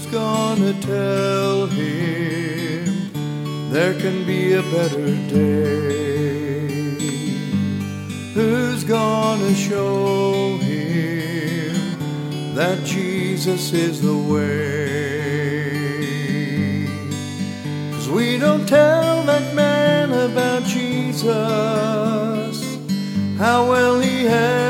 Who's gonna tell him there can be a better day? Who's gonna show him that Jesus is the way? Cause we don't tell that man about Jesus, how will he ever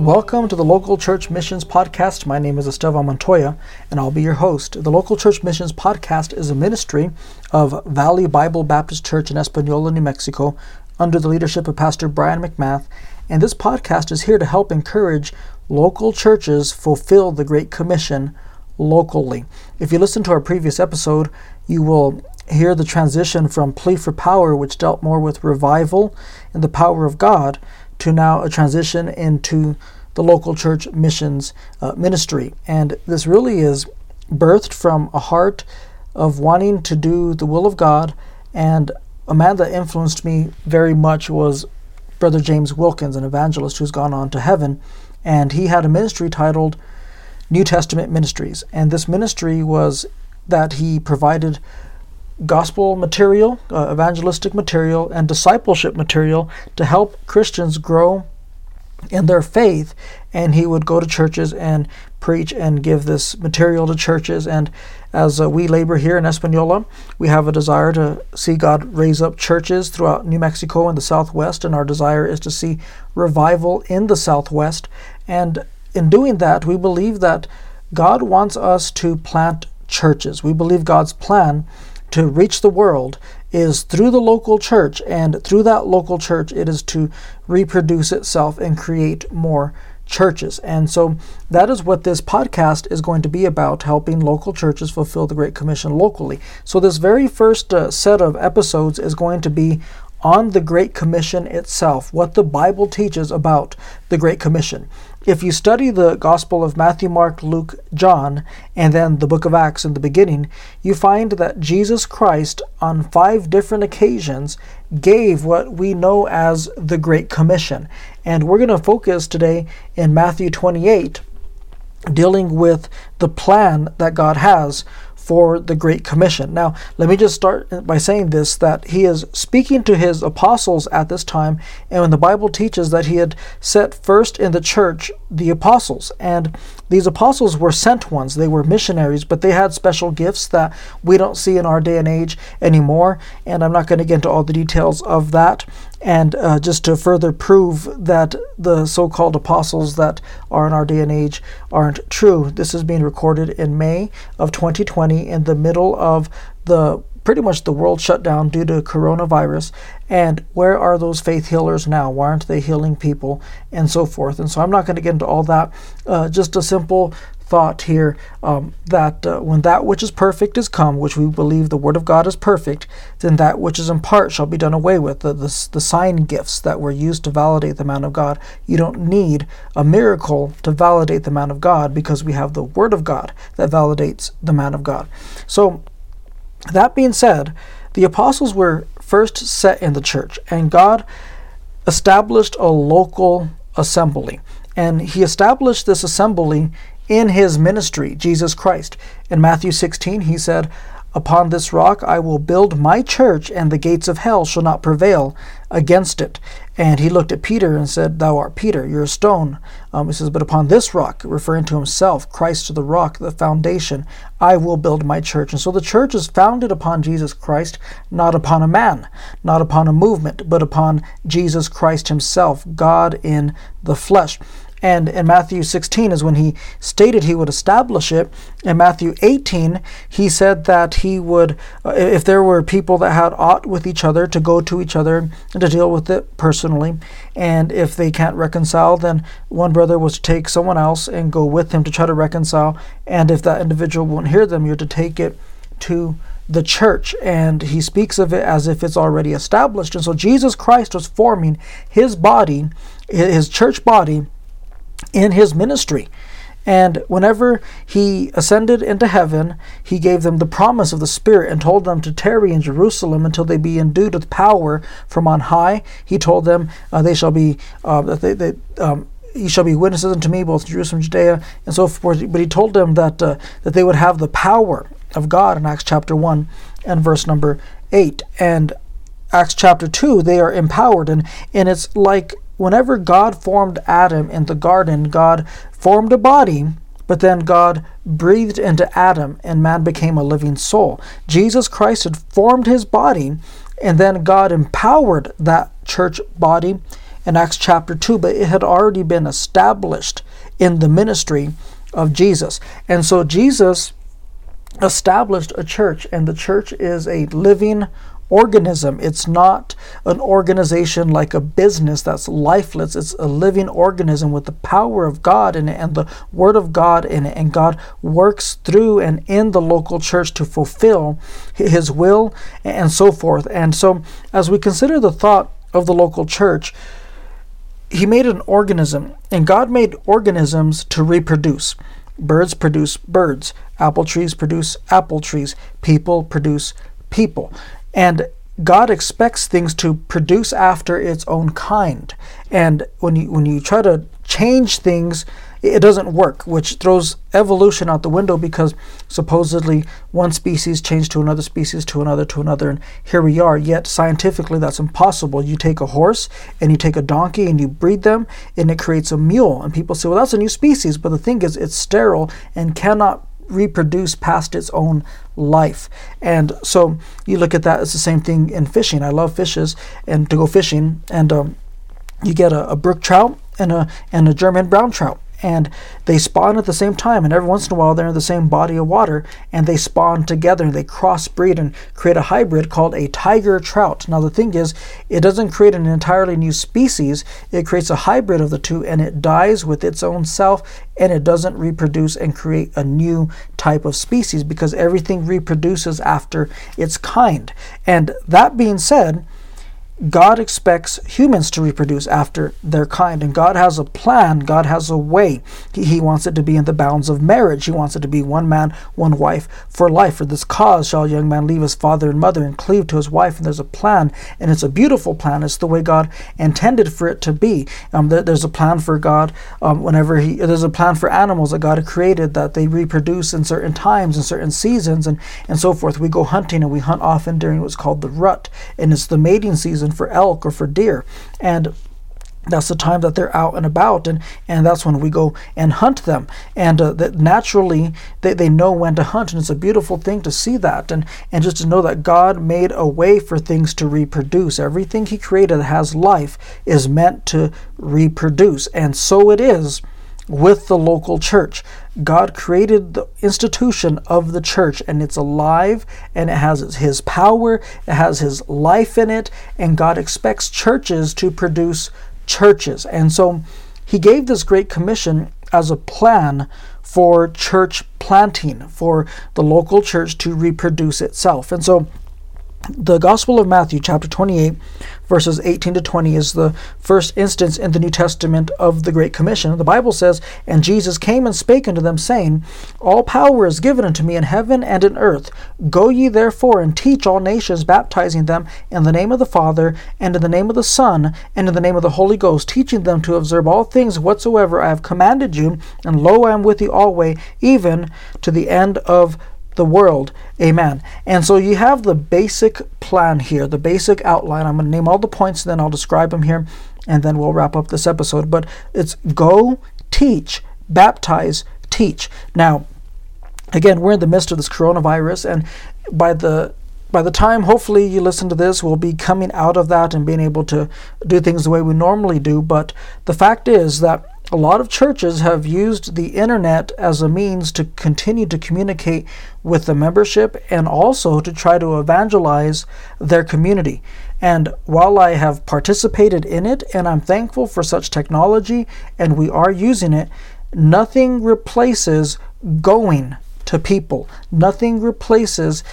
Welcome to the Local Church Missions Podcast. My name is Esteban Montoya, and I'll be your host. The Local Church Missions Podcast is a ministry of Valley Bible Baptist Church in Espanola, New Mexico, under the leadership of Pastor Brian McMath. And this podcast is here to help encourage local churches fulfill the Great Commission locally. If you listen to our previous episode, you will hear the transition from Plea for Power, which dealt more with revival and the power of God, to now a transition into the local church missions uh, ministry. And this really is birthed from a heart of wanting to do the will of God. And a man that influenced me very much was Brother James Wilkins, an evangelist who's gone on to heaven. And he had a ministry titled New Testament Ministries. And this ministry was that he provided gospel material, uh, evangelistic material, and discipleship material to help Christians grow in their faith. And he would go to churches and preach and give this material to churches. And as uh, we labor here in Espanola, we have a desire to see God raise up churches throughout New Mexico and the Southwest. And our desire is to see revival in the Southwest. And in doing that, we believe that God wants us to plant churches. We believe God's plan to reach the world is through the local church, and through that local church, it is to reproduce itself and create more churches. And so that is what this podcast is going to be about helping local churches fulfill the Great Commission locally. So, this very first uh, set of episodes is going to be on the Great Commission itself, what the Bible teaches about the Great Commission. If you study the Gospel of Matthew, Mark, Luke, John, and then the book of Acts in the beginning, you find that Jesus Christ, on five different occasions, gave what we know as the Great Commission. And we're going to focus today in Matthew 28, dealing with the plan that God has for the Great Commission. Now, let me just start by saying this that he is speaking to his apostles at this time, and when the Bible teaches that he had set first in the church the apostles, and these apostles were sent ones, they were missionaries, but they had special gifts that we don't see in our day and age anymore, and I'm not going to get into all the details of that. And uh, just to further prove that the so called apostles that are in our day and age aren't true, this is being recorded in May of 2020 in the middle of the pretty much the world shut down due to coronavirus. And where are those faith healers now? Why aren't they healing people? And so forth. And so I'm not going to get into all that. Uh, just a simple thought here um, that uh, when that which is perfect is come, which we believe the Word of God is perfect, then that which is in part shall be done away with. The, the, the sign gifts that were used to validate the man of God. You don't need a miracle to validate the man of God because we have the Word of God that validates the man of God. So, that being said, the apostles were first set in the church, and God established a local assembly. And he established this assembly in his ministry, Jesus Christ. In Matthew 16, he said, Upon this rock I will build my church, and the gates of hell shall not prevail against it. And he looked at Peter and said, Thou art Peter, you're a stone. Um, he says, But upon this rock, referring to himself, Christ to the rock, the foundation, I will build my church. And so the church is founded upon Jesus Christ, not upon a man, not upon a movement, but upon Jesus Christ himself, God in the flesh. And in Matthew 16 is when he stated he would establish it. In Matthew 18, he said that he would, uh, if there were people that had aught with each other, to go to each other and to deal with it personally. And if they can't reconcile, then one brother was to take someone else and go with him to try to reconcile. And if that individual won't hear them, you're to take it to the church and he speaks of it as if it's already established and so jesus christ was forming his body his church body in his ministry. And whenever he ascended into heaven, he gave them the promise of the Spirit and told them to tarry in Jerusalem until they be endued with power from on high. He told them uh, they shall be uh, they, they um, ye shall be witnesses unto me both in Jerusalem, and Judea, and so forth. But he told them that uh, that they would have the power of God in Acts chapter one and verse number eight. And Acts chapter 2, they are empowered. And, and it's like whenever God formed Adam in the garden, God formed a body, but then God breathed into Adam, and man became a living soul. Jesus Christ had formed his body, and then God empowered that church body in Acts chapter 2, but it had already been established in the ministry of Jesus. And so Jesus established a church, and the church is a living organism. It's not an organization like a business that's lifeless. It's a living organism with the power of God in it and the Word of God in it. And God works through and in the local church to fulfill His will and so forth. And so, as we consider the thought of the local church, He made an organism, and God made organisms to reproduce. Birds produce birds. Apple trees produce apple trees. People produce people. And God expects things to produce after its own kind. And when you when you try to change things, it doesn't work, which throws evolution out the window because supposedly one species changed to another species to another to another and here we are. Yet scientifically that's impossible. You take a horse and you take a donkey and you breed them and it creates a mule and people say, "Well, that's a new species." But the thing is it's sterile and cannot reproduce past its own life. And so you look at that, it's the same thing in fishing. I love fishes and to go fishing, and um, you get a, a brook trout and a and a German brown trout and they spawn at the same time and every once in a while they're in the same body of water and they spawn together and they crossbreed and create a hybrid called a tiger trout. Now the thing is it doesn't create an entirely new species. It creates a hybrid of the two and it dies with its own self and it doesn't reproduce and create a new type of species because everything reproduces after its kind. And that being said God expects humans to reproduce after their kind, and God has a plan, God has a way. He, he, wants it to be in the bounds of marriage. He wants it to be one man, one wife for life. For this cause shall a young man leave his father and mother and cleave to his wife. And there's a plan, and it's a beautiful plan. It's the way God intended for it to be. Um, there, there's a plan for God um, whenever He, there's a plan for animals that God created that they reproduce in certain times, and certain seasons, and, and so forth. We go hunting and we hunt often during what's called the rut, and it's the mating season for elk or for deer. And that's the time that they're out and about and, and that's when we go and hunt them and uh, that naturally they, they know when to hunt and it's a beautiful thing to see that and, and just to know that god made a way for things to reproduce everything he created that has life is meant to reproduce and so it is with the local church. God created the institution of the church and it's alive and it has his power, it has his life in it, and God expects churches to produce churches. And so he gave this great commission as a plan for church planting, for the local church to reproduce itself. And so the Gospel of Matthew, chapter 28, verses 18 to 20, is the first instance in the New Testament of the Great Commission. The Bible says, And Jesus came and spake unto them, saying, All power is given unto me in heaven and in earth. Go ye therefore and teach all nations, baptizing them in the name of the Father, and in the name of the Son, and in the name of the Holy Ghost, teaching them to observe all things whatsoever I have commanded you. And lo, I am with you always, even to the end of the world. Amen. And so you have the basic plan here, the basic outline. I'm going to name all the points, then I'll describe them here, and then we'll wrap up this episode. But it's go, teach, baptize, teach. Now, again, we're in the midst of this coronavirus, and by the by the time hopefully you listen to this, we'll be coming out of that and being able to do things the way we normally do. But the fact is that a lot of churches have used the internet as a means to continue to communicate with the membership and also to try to evangelize their community. And while I have participated in it and I'm thankful for such technology and we are using it, nothing replaces going to people. Nothing replaces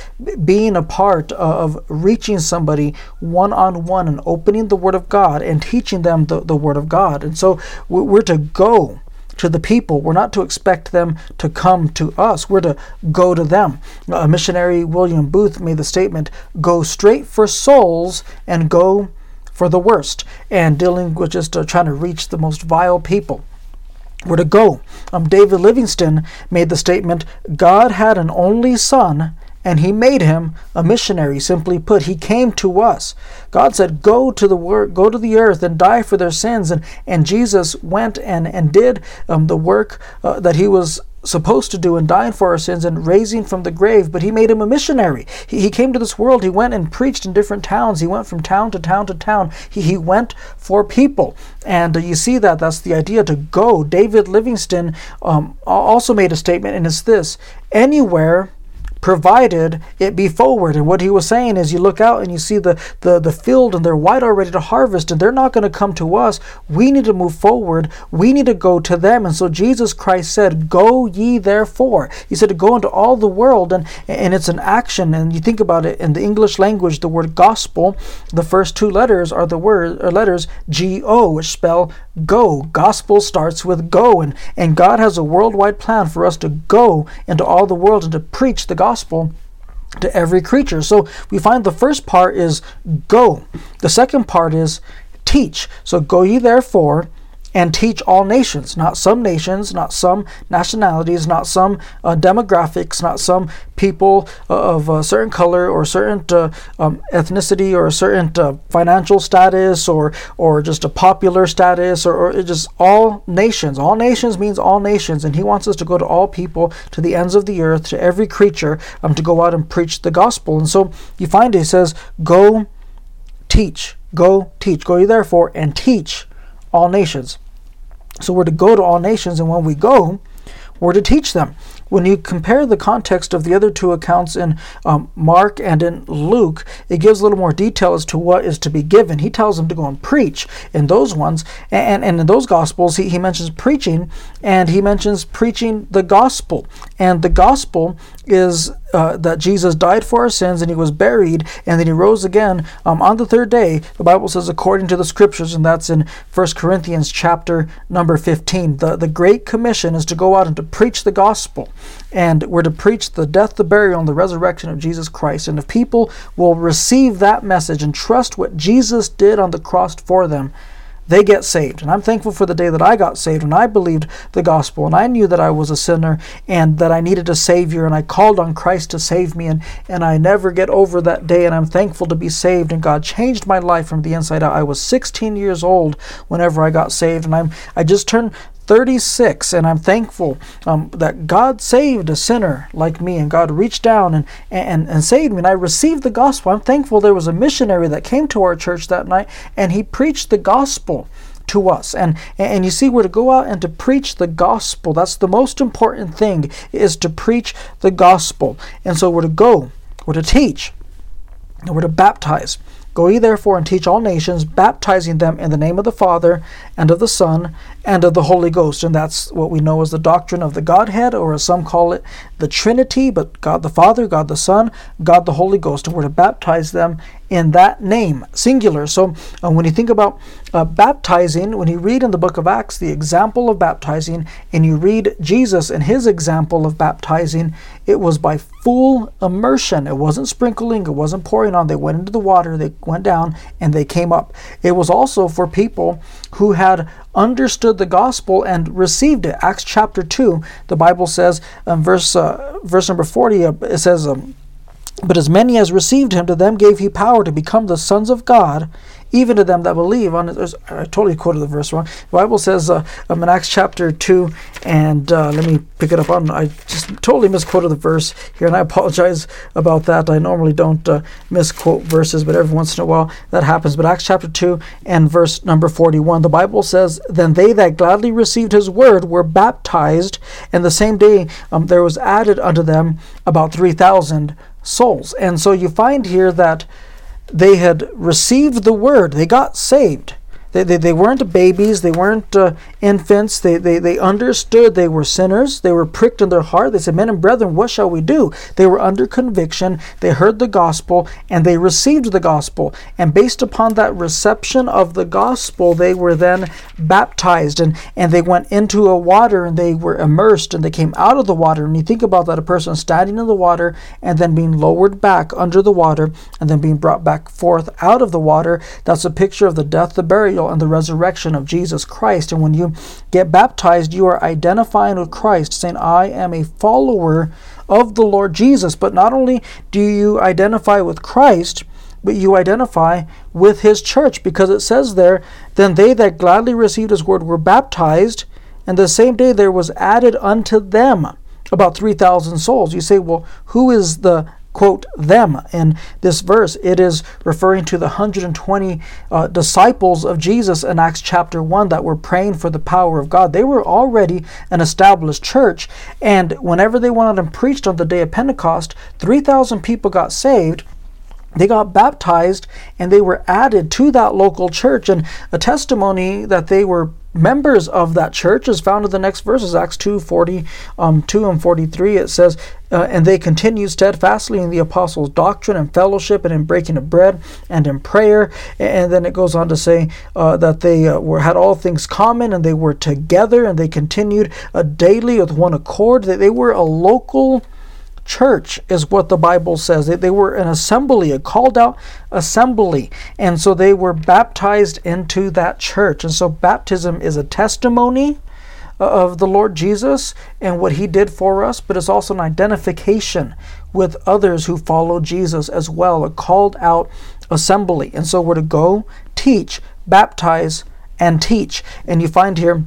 being a part of reaching somebody one on one and opening the Word of God and teaching them the, the Word of God. And so we're to go to the people. We're not to expect them to come to us. We're to go to them. A missionary, William Booth, made the statement go straight for souls and go for the worst, and dealing with just uh, trying to reach the most vile people. We're to go. Um, David Livingstone made the statement God had an only son and he made him a missionary. Simply put he came to us. God said go to the work go to the earth and die for their sins. And and jesus went and and did um, the work uh, that he was supposed to do and dying for our sins and raising from the grave, but he made him a missionary. He, he came to this world, he went and preached in different towns. He went from town to town to town. He, he went for people. And uh, you see that that's the idea to go. David Livingstone um, also made a statement, and it's this anywhere provided it be forward. And what he was saying is you look out and you see the, the, the field and they're white already to harvest and they're not going to come to us. We need to move forward. We need to go to them. And so Jesus Christ said, Go ye therefore. He said to go into all the world and, and it's an action. And you think about it in the English language, the word gospel, the first two letters are the word or letters G O, which spell go. Gospel starts with go. And, and God has a worldwide plan for us to go into all the world and to preach the gospel to every creature. So we find the first part is go. The second part is teach. So go ye therefore and teach all nations, not some nations, not some nationalities, not some uh, demographics, not some people uh, of a certain color or certain uh, um, ethnicity or a certain uh, financial status or or just a popular status or, or just all nations. All nations means all nations, and He wants us to go to all people, to the ends of the earth, to every creature, um, to go out and preach the gospel. And so you find it, He says, "Go, teach, go teach, go ye therefore and teach all nations." So we're to go to all nations, and when we go, we're to teach them. When you compare the context of the other two accounts in um, Mark and in Luke, it gives a little more detail as to what is to be given. He tells them to go and preach in those ones, and, and in those gospels, he, he mentions preaching, and he mentions preaching the gospel. And the gospel is uh, that Jesus died for our sins and he was buried and then he rose again um, on the third day. The Bible says according to the scriptures, and that's in 1 Corinthians chapter number 15. The, the Great Commission is to go out and to preach the gospel. And we're to preach the death, the burial, and the resurrection of Jesus Christ. And if people will receive that message and trust what Jesus did on the cross for them, they get saved. And I'm thankful for the day that I got saved and I believed the gospel and I knew that I was a sinner and that I needed a Savior and I called on Christ to save me and, and I never get over that day and I'm thankful to be saved and God changed my life from the inside out. I was 16 years old whenever I got saved and I'm I just turned 36 and i'm thankful um, that god saved a sinner like me and god reached down and, and, and saved me and i received the gospel. I'm thankful there was a missionary that came to our church that night and he preached the gospel to us. And and you see we're to go out and to preach the gospel. That's the most important thing is to preach the gospel. And so we're to go we're to teach and we're to baptize Go ye therefore and teach all nations, baptizing them in the name of the Father, and of the Son, and of the Holy Ghost. And that's what we know as the doctrine of the Godhead, or as some call it, the Trinity, but God the Father, God the Son, God the Holy Ghost. And we're to baptize them in that name, singular. So uh, when you think about uh, baptizing, when you read in the book of Acts the example of baptizing, and you read Jesus and his example of baptizing, it was by full immersion. It wasn't sprinkling, it wasn't pouring on. They went into the water, they went down, and they came up. It was also for people who had understood the gospel and received it. Acts chapter 2, the Bible says, um, verse, uh, verse number 40, uh, it says, um, but as many as received him, to them gave he power to become the sons of God, even to them that believe. On I totally quoted the verse wrong. The Bible says uh, um, in Acts chapter two, and uh, let me pick it up on. I just totally misquoted the verse here, and I apologize about that. I normally don't uh, misquote verses, but every once in a while that happens. But Acts chapter two and verse number forty-one, the Bible says, "Then they that gladly received his word were baptized, and the same day um, there was added unto them about three thousand." Souls. And so you find here that they had received the word, they got saved. They, they, they weren't babies, they weren't uh, infants. They, they, they understood they were sinners. They were pricked in their heart. They said, Men and brethren, what shall we do? They were under conviction. They heard the gospel and they received the gospel. And based upon that reception of the gospel, they were then baptized and, and they went into a water and they were immersed and they came out of the water. And you think about that a person standing in the water and then being lowered back under the water and then being brought back forth out of the water. That's a picture of the death, the burial, and the resurrection of Jesus Christ. And when you get baptized, you are identifying with Christ, saying, I am a follower of the Lord Jesus. But not only do you identify with Christ, but you identify with his church because it says there, Then they that gladly received his word were baptized, and the same day there was added unto them about 3,000 souls. You say, Well, who is the quote them. In this verse it is referring to the 120 uh, disciples of jesus in acts chapter 1 that were praying for the power of god. They were already an established church and whenever they went out and preached on the day of pentecost 3000 people got saved they got baptized and they were added to that local church. And a testimony that they were members of that church is found in the next verses acts 2 40 um, 2 and 43 it says uh, and they continued steadfastly in the apostles doctrine and fellowship and in breaking of bread and in prayer. And then it goes on to say uh, that they uh, were had all things common and they were together and they continued uh, daily with one accord. That they were a local church is what the Bible says. They, they were an assembly, a called out assembly. And so they were baptized into that church. And so baptism is a testimony uh, of the Lord Jesus and what he did for us, but it's also an identification with others who follow Jesus as well, a called out assembly. And so we're to go, teach, baptize, and teach. And you find here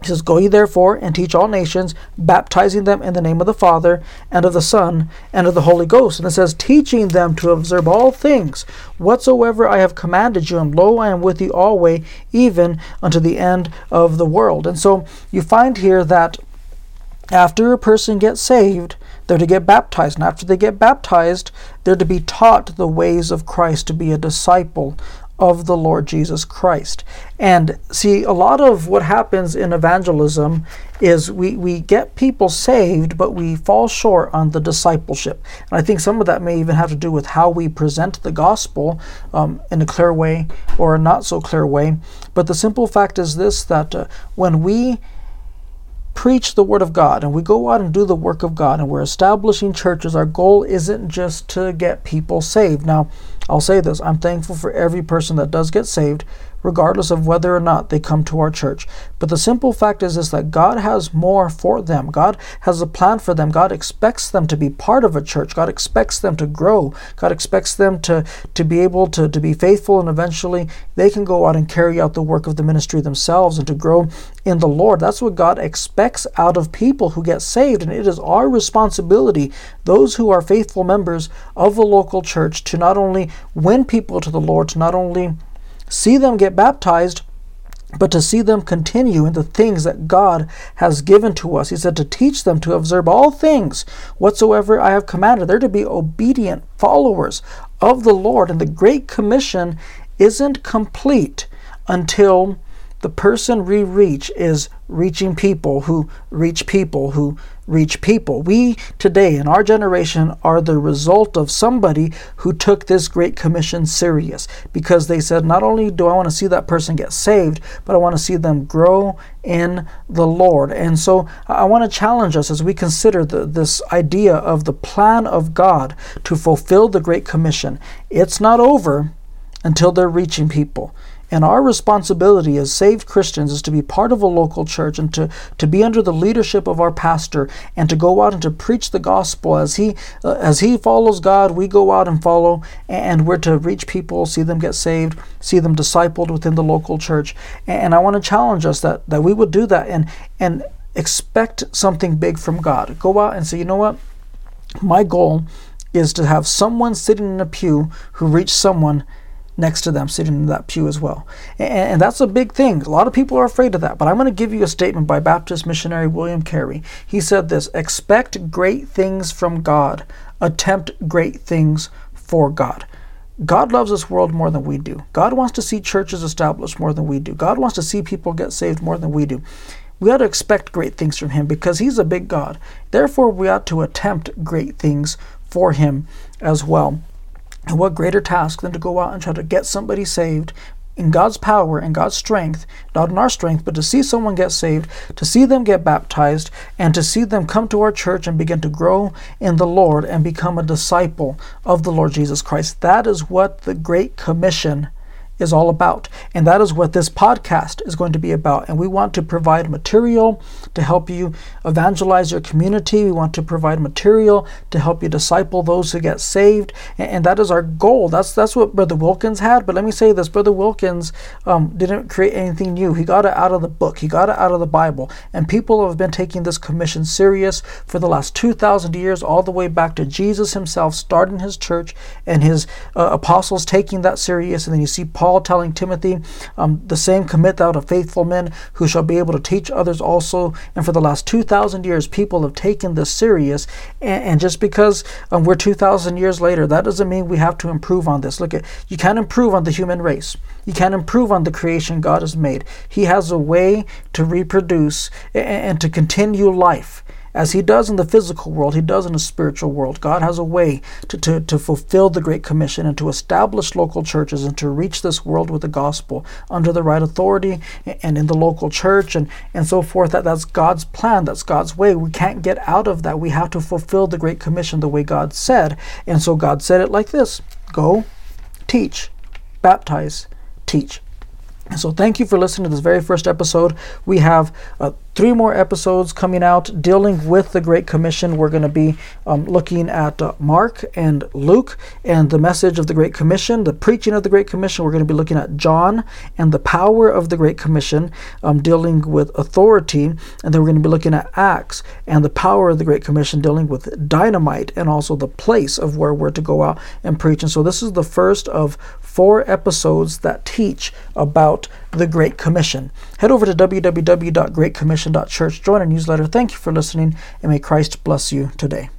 he says, Go ye therefore and teach all nations, baptizing them in the name of the Father, and of the Son, and of the Holy Ghost. And it says, Teaching them to observe all things whatsoever I have commanded you, and lo, I am with you always, even unto the end of the world. And so you find here that after a person gets saved, they're to get baptized. And after they get baptized, they're to be taught the ways of Christ, to be a disciple of the Lord Jesus Christ. And see, a lot of what happens in evangelism is we, we get people saved, but we fall short on the discipleship. And I think some of that may even have to do with how we present the gospel um, in a clear way or a not so clear way. But the simple fact is this that uh, when we preach the Word of God and we go out and do the work of God and we're establishing churches, our goal isn't just to get people saved. Now, I'll say this I'm thankful for every person that does get saved, regardless of whether or not they come to our church. But the simple fact is, is that God has more for them. God has a plan for them. God expects them to be part of a church. God expects them to grow. God expects them to, to be able to, to be faithful and eventually they can go out and carry out the work of the ministry themselves and to grow in the Lord. That's what God expects out of people who get saved. And it is our responsibility, those who are faithful members of the local church, to not only win people to the Lord, to not only see them get baptized, but to see them continue in the things that God has given to us. He said to teach them to observe all things whatsoever I have commanded. They're to be obedient followers of the Lord. And the Great Commission isn't complete until the person we reach is reaching people who reach people who reach people. We today in our generation are the result of somebody who took this Great Commission serious because they said, not only do I want to see that person get saved, but I want to see them grow in the Lord. And so I want to challenge us as we consider the, this idea of the plan of God to fulfill the Great Commission. It's not over until they're reaching people. And our responsibility as saved Christians is to be part of a local church and to, to be under the leadership of our pastor and to go out and to preach the gospel. As he, uh, as he follows God, we go out and follow, and we're to reach people, see them get saved, see them discipled within the local church. And I want to challenge us that, that we would do that and, and expect something big from God. Go out and say, you know what? My goal is to have someone sitting in a pew who reached someone next to them sitting in that pew as well. And, and, that's a big thing. A lot of people are afraid of that. But I'm going to give you a statement by Baptist missionary William Carey. He said this Expect great things from God, attempt great things for God. God loves this world more than we do. God wants to see churches established more than we do. God wants to see people get saved more than we do. We ought to expect great things from Him because He's a big God. Therefore, we ought to attempt great things for Him as well. And what greater task than to go out and try to get somebody saved in God's power and God's strength, not in our strength, but to see someone get saved, to see them get baptized, and to see them come to our church and begin to grow in the Lord and become a disciple of the Lord Jesus Christ. That is what the Great Commission is all about. And that is what this podcast is going to be about. And we want to provide material to help you evangelize your community. We want to provide material to help you disciple those who get saved. And, that is our goal. That's that's what Brother Wilkins had. But let me say this Brother Wilkins um, didn't create anything new. He got it out of the book, he got it out of the Bible. And people have been taking this commission serious for the last 2,000 years, all the way back to Jesus himself starting his church and his uh, apostles taking that serious. And then you see Paul Paul telling Timothy, um, The same commit thou to faithful men who shall be able to teach others also. And for the last 2,000 years, people have taken this serious. And, and just because um, we're 2,000 years later, that doesn't mean we have to improve on this. Look, at you can't improve on the human race. You can't improve on the creation God has made. He has a way to reproduce and, and to continue life. As he does in the physical world, he does in the spiritual world. God has a way to, to, to fulfill the Great Commission and to establish local churches and to reach this world with the gospel under the right authority and in the local church and, and so forth. That, that's God's plan, that's God's way. We can't get out of that. We have to fulfill the Great Commission the way God said. And so God said it like this Go, teach, baptize, teach. So, thank you for listening to this very first episode. We have uh, three more episodes coming out dealing with the Great Commission. We're going to be um, looking at uh, Mark and Luke and the message of the Great Commission, the preaching of the Great Commission. We're going to be looking at John and the power of the Great Commission, um, dealing with authority. And then we're going to be looking at Acts and the power of the Great Commission, dealing with dynamite and also the place of where we're to go out and preach. And so this is the first of four episodes that teach about the Great Commission. Head over to www.greatcommission.church, join our newsletter. Thank you for listening, and may Christ bless you today.